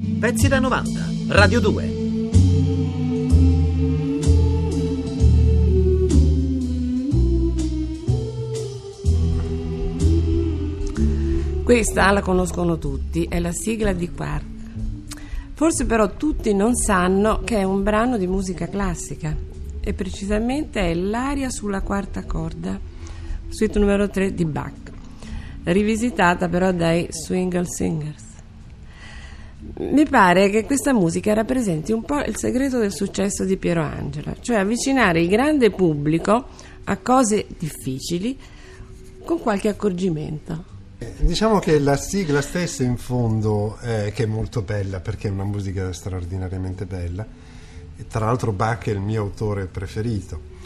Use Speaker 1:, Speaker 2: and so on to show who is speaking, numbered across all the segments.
Speaker 1: Pezzi da 90, Radio 2.
Speaker 2: Questa la conoscono tutti, è la sigla di Quark. Forse però tutti non sanno che è un brano di musica classica e precisamente è l'aria sulla quarta corda, suite numero 3 di Bach, rivisitata però dai Swingle Singers. Mi pare che questa musica rappresenti un po' il segreto del successo di Piero Angela, cioè avvicinare il grande pubblico a cose difficili con qualche accorgimento.
Speaker 3: Diciamo che la sigla stessa in fondo è, che è molto bella perché è una musica straordinariamente bella. Tra l'altro Bach è il mio autore preferito.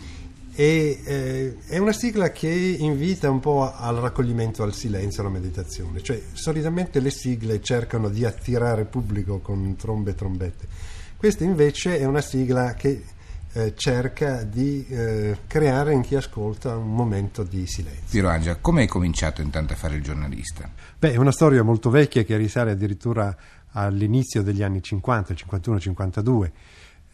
Speaker 3: E, eh, è una sigla che invita un po' al raccoglimento, al silenzio, alla meditazione. Cioè, solitamente le sigle cercano di attirare pubblico con trombe e trombette. Questa invece è una sigla che eh, cerca di eh, creare in chi ascolta un momento di silenzio.
Speaker 4: Piero Angela, come hai cominciato intanto a fare il giornalista?
Speaker 3: Beh, è una storia molto vecchia che risale addirittura all'inizio degli anni 50, 51-52.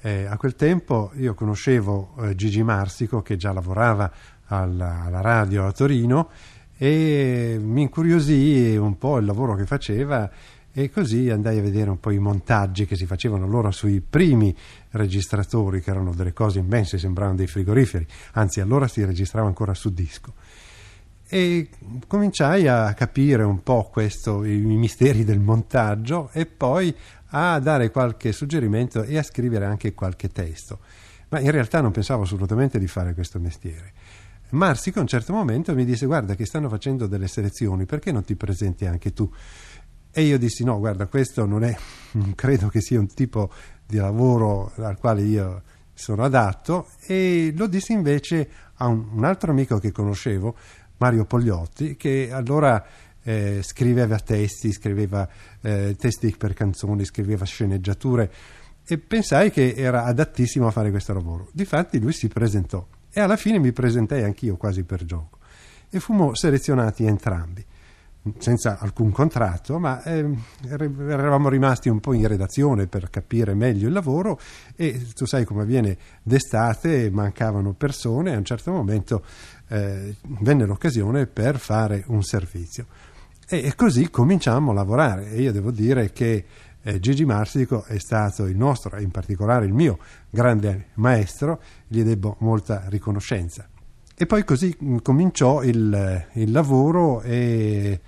Speaker 3: Eh, a quel tempo io conoscevo eh, Gigi Marsico che già lavorava alla, alla radio a Torino e mi incuriosì un po' il lavoro che faceva e così andai a vedere un po' i montaggi che si facevano allora sui primi registratori, che erano delle cose immense, sembravano dei frigoriferi, anzi allora si registrava ancora su disco. E cominciai a capire un po' questo, i misteri del montaggio e poi a dare qualche suggerimento e a scrivere anche qualche testo. Ma in realtà non pensavo assolutamente di fare questo mestiere. Marsico a un certo momento mi disse guarda che stanno facendo delle selezioni, perché non ti presenti anche tu? E io dissi: No, guarda, questo non è, credo che sia un tipo di lavoro al quale io sono adatto. E lo dissi invece a un altro amico che conoscevo, Mario Pogliotti, che allora eh, scriveva testi, scriveva eh, testi per canzoni, scriveva sceneggiature e pensai che era adattissimo a fare questo lavoro. Difatti lui si presentò e alla fine mi presentai anch'io quasi per gioco e fummo selezionati entrambi senza alcun contratto, ma eh, eravamo rimasti un po' in redazione per capire meglio il lavoro e tu sai come avviene d'estate, mancavano persone e a un certo momento eh, venne l'occasione per fare un servizio. E, e, così cominciamo a lavorare e io devo dire che eh, Gigi Marsico è stato il nostro, in particolare il mio grande maestro, gli debbo molta riconoscenza. E poi così mm, cominciò il, il lavoro e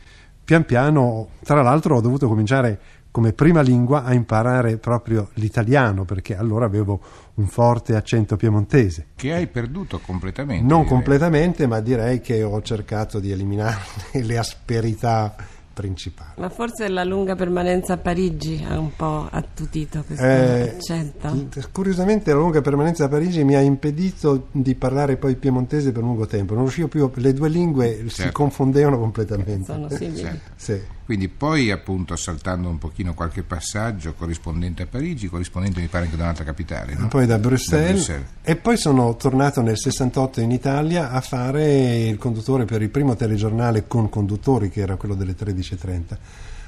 Speaker 3: pian piano, tra l'altro ho dovuto cominciare come prima lingua a imparare proprio l'italiano perché allora avevo un forte accento piemontese.
Speaker 4: Che hai perduto completamente?
Speaker 3: Non direi. completamente, ma direi che ho cercato di eliminare le asperità principale.
Speaker 2: Ma forse la lunga permanenza a Parigi ha un po' attutito questo eh, accento.
Speaker 3: Curiosamente la lunga permanenza a Parigi mi ha impedito di parlare poi piemontese per lungo tempo, non riuscivo più, le due lingue certo. si confondevano completamente.
Speaker 2: Sono simili. Certo.
Speaker 3: Sì.
Speaker 4: Quindi poi appunto saltando un pochino qualche passaggio corrispondente a Parigi, corrispondente mi pare anche da un'altra capitale. No?
Speaker 3: Poi da Bruxelles, da Bruxelles, e poi sono tornato nel 68 in Italia a fare il conduttore per il primo telegiornale con conduttori che era quello delle 13.30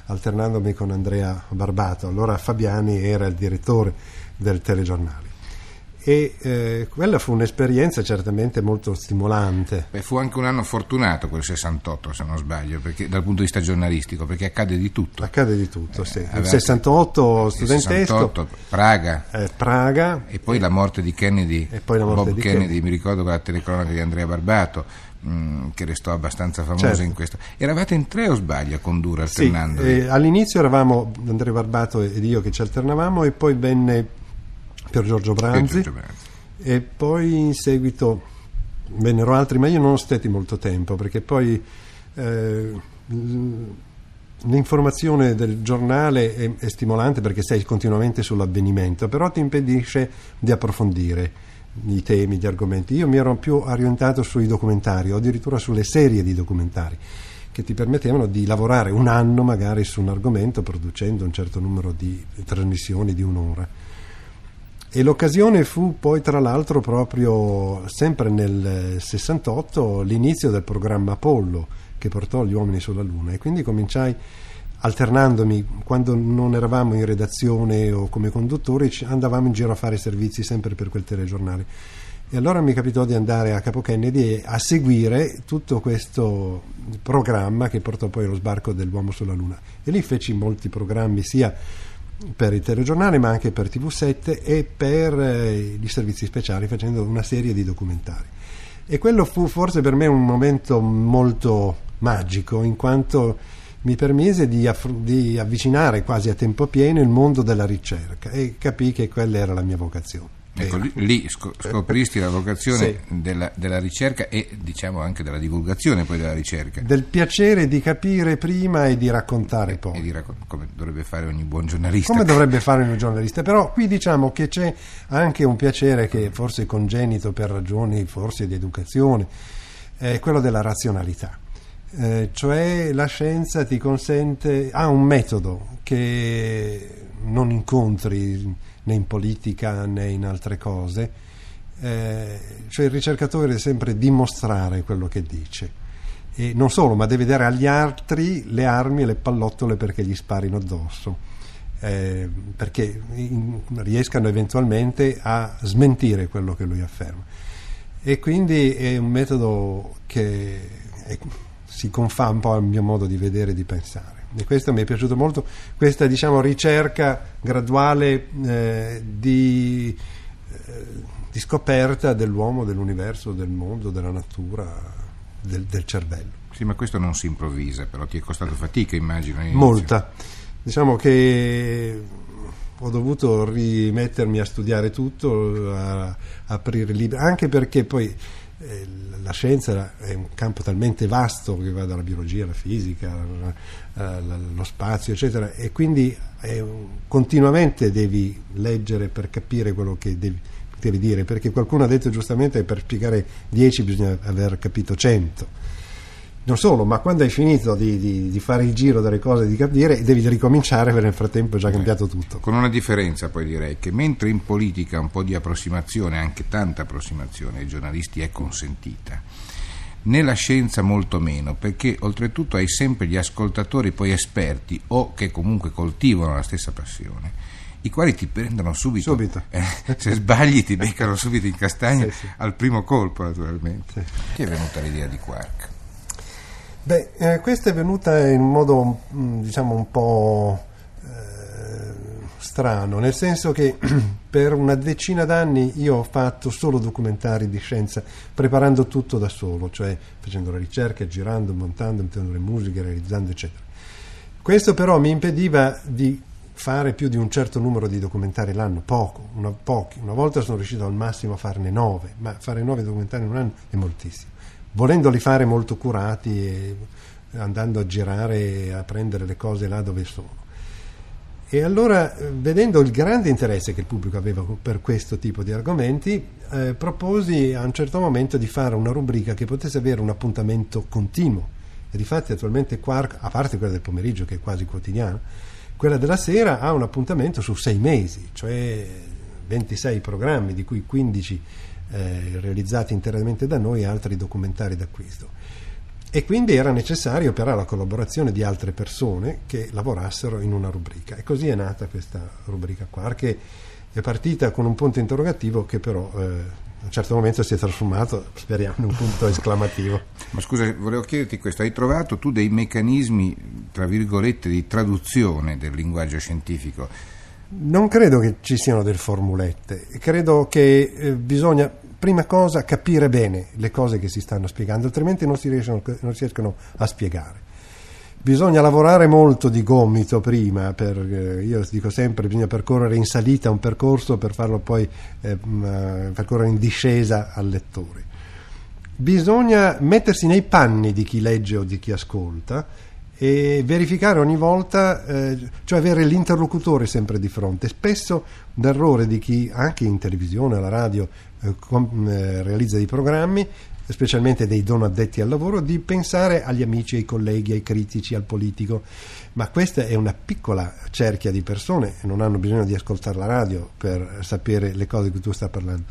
Speaker 3: alternandomi con Andrea Barbato. Allora Fabiani era il direttore del telegiornale e eh, quella fu un'esperienza certamente molto stimolante.
Speaker 4: Beh, fu anche un anno fortunato quel 68 se non sbaglio, perché, dal punto di vista giornalistico, perché accade di tutto.
Speaker 3: Accade di tutto, eh, sì. Il 68 studentesco. 68,
Speaker 4: Praga.
Speaker 3: Eh, Praga.
Speaker 4: E poi la morte di Kennedy.
Speaker 3: E poi la morte
Speaker 4: Bob
Speaker 3: di
Speaker 4: Kennedy,
Speaker 3: Kennedy.
Speaker 4: mi ricordo quella telecronaca di Andrea Barbato mm, che restò abbastanza famosa
Speaker 3: certo.
Speaker 4: in questo. Eravate in tre o sbaglio a condurre alternando?
Speaker 3: Sì, eh, all'inizio eravamo Andrea Barbato ed io che ci alternavamo e poi venne per Giorgio Branzi,
Speaker 4: Giorgio Branzi.
Speaker 3: e poi in seguito vennero altri, ma io non stetti molto tempo perché poi eh, l'informazione del giornale è, è stimolante perché sei continuamente sull'avvenimento, però ti impedisce di approfondire i temi, gli argomenti. Io mi ero più orientato sui documentari o addirittura sulle serie di documentari che ti permettevano di lavorare un anno magari su un argomento producendo un certo numero di trasmissioni di un'ora. E l'occasione fu poi tra l'altro proprio sempre nel 68 l'inizio del programma Apollo che portò gli uomini sulla Luna e quindi cominciai alternandomi quando non eravamo in redazione o come conduttori, andavamo in giro a fare servizi sempre per quel telegiornale. E allora mi capitò di andare a Capo Kennedy a seguire tutto questo programma che portò poi allo sbarco dell'uomo sulla Luna. E lì feci molti programmi sia per il telegiornale ma anche per TV7 e per eh, i servizi speciali facendo una serie di documentari. E quello fu forse per me un momento molto magico in quanto mi permise di, aff- di avvicinare quasi a tempo pieno il mondo della ricerca e capì che quella era la mia vocazione.
Speaker 4: Ecco, lì scopristi la vocazione sì. della, della, ricerca e diciamo anche della divulgazione poi della ricerca.
Speaker 3: Del piacere di capire prima e di raccontare poi.
Speaker 4: Di raccon- come dovrebbe fare ogni buon giornalista.
Speaker 3: Come dovrebbe fare ogni giornalista, però qui diciamo che c'è anche un piacere che forse è congenito per ragioni forse di educazione, è quello della razionalità. Eh, cioè la scienza ti consente, ha un metodo che non incontri né in politica né in altre cose, eh, cioè il ricercatore deve sempre dimostrare quello che dice. E non solo, ma deve dare agli altri le armi e le pallottole perché gli sparino addosso, eh, perché in, riescano eventualmente a smentire quello che lui afferma. E quindi è un metodo che è, si confà un po' al mio modo di vedere e di pensare e questo mi è piaciuto molto, questa diciamo, ricerca graduale eh, di, eh, di, scoperta dell'uomo, dell'universo, del mondo, della natura, del, del, cervello.
Speaker 4: Sì, ma questo non si improvvisa, però ti è costato fatica, immagino.
Speaker 3: Molta. Diciamo che ho dovuto rimettermi a studiare tutto, a, a aprire libri, anche perché poi la scienza è un campo talmente vasto che va dalla biologia alla fisica, allo spazio, eccetera, e quindi continuamente devi leggere per capire quello che devi, devi dire, perché qualcuno ha detto giustamente che per spiegare 10 bisogna aver capito 100 non solo, ma quando hai finito di, di, di, fare il giro delle cose, di capire, devi ricominciare perché nel frattempo è già cambiato tutto.
Speaker 4: Con una differenza poi direi che mentre in politica un po' di approssimazione, anche tanta approssimazione ai giornalisti è consentita, nella scienza molto meno, perché oltretutto hai sempre gli ascoltatori poi esperti o che comunque coltivano la stessa passione i quali ti prendono subito,
Speaker 3: subito.
Speaker 4: Eh, se sbagli ti beccano subito in castagna sì, sì. al primo colpo naturalmente. Sì. Ti è venuta l'idea di Quark?
Speaker 3: Beh, eh, questa è venuta in modo mm, diciamo un po' eh, strano, nel senso che per una decina d'anni io ho fatto solo documentari di scienza, preparando tutto da solo, cioè facendo la ricerca, girando, montando, mettendo le musiche, realizzando, eccetera. Questo però mi impediva di fare più di un certo numero di documentari l'anno, poco, una, pochi. Una volta sono riuscito al massimo a farne nove, ma fare nove documentari in un anno è moltissimo volendoli fare molto curati e andando a girare a prendere le cose là dove sono. E allora, vedendo il grande interesse che il pubblico aveva per questo tipo di argomenti, eh, proposi a un certo momento di fare una rubrica che potesse avere un appuntamento continuo. E difatti attualmente Quark, a parte quella del pomeriggio che è quasi quotidiana, quella della sera ha un appuntamento su sei mesi, cioè 26 programmi, di cui 15 eh, realizzati interamente da noi e altri documentari d'acquisto. E quindi era necessario però la collaborazione di altre persone che lavorassero in una rubrica. E così è nata questa rubrica qua, che è partita con un punto interrogativo che però eh, a un certo momento si è trasformato, speriamo, in un punto esclamativo.
Speaker 4: Ma scusa, volevo chiederti questo, hai trovato tu dei meccanismi, tra virgolette, di traduzione del linguaggio scientifico?
Speaker 3: Non credo che ci siano delle formulette, credo che eh, bisogna prima cosa capire bene le cose che si stanno spiegando, altrimenti non si, riescono, non si riescono a spiegare. Bisogna lavorare molto di gomito prima, per, eh, io dico sempre bisogna percorrere in salita un percorso per farlo poi eh, percorrere in discesa al lettore. Bisogna mettersi nei panni di chi legge o di chi ascolta e verificare ogni volta, eh, cioè avere l'interlocutore sempre di fronte. Spesso l'errore di chi anche in televisione, alla radio, eh, com, eh, realizza dei programmi specialmente dei non addetti al lavoro, di pensare agli amici, ai colleghi, ai critici, al politico. Ma questa è una piccola cerchia di persone non hanno bisogno di ascoltare la radio per sapere le cose di cui tu stai parlando.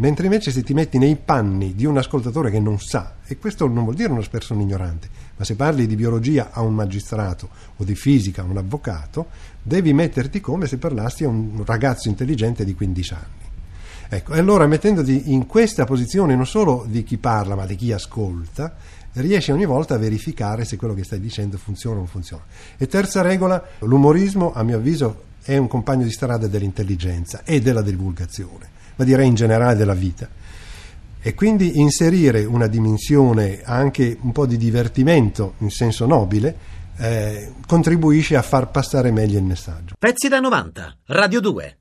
Speaker 3: Mentre invece se ti metti nei panni di un ascoltatore che non sa, e questo non vuol dire una persona ignorante, ma se parli di biologia a un magistrato o di fisica a un avvocato, devi metterti come se parlassi a un ragazzo intelligente di 15 anni. Ecco, e allora mettendoti in questa posizione non solo di chi parla, ma di chi ascolta, riesci ogni volta a verificare se quello che stai dicendo funziona o non funziona. E terza regola, l'umorismo, a mio avviso, è un compagno di strada dell'intelligenza e della divulgazione, ma direi in generale della vita. E quindi inserire una dimensione anche un po' di divertimento in senso nobile eh, contribuisce a far passare meglio il messaggio.
Speaker 1: Pezzi da 90, Radio 2.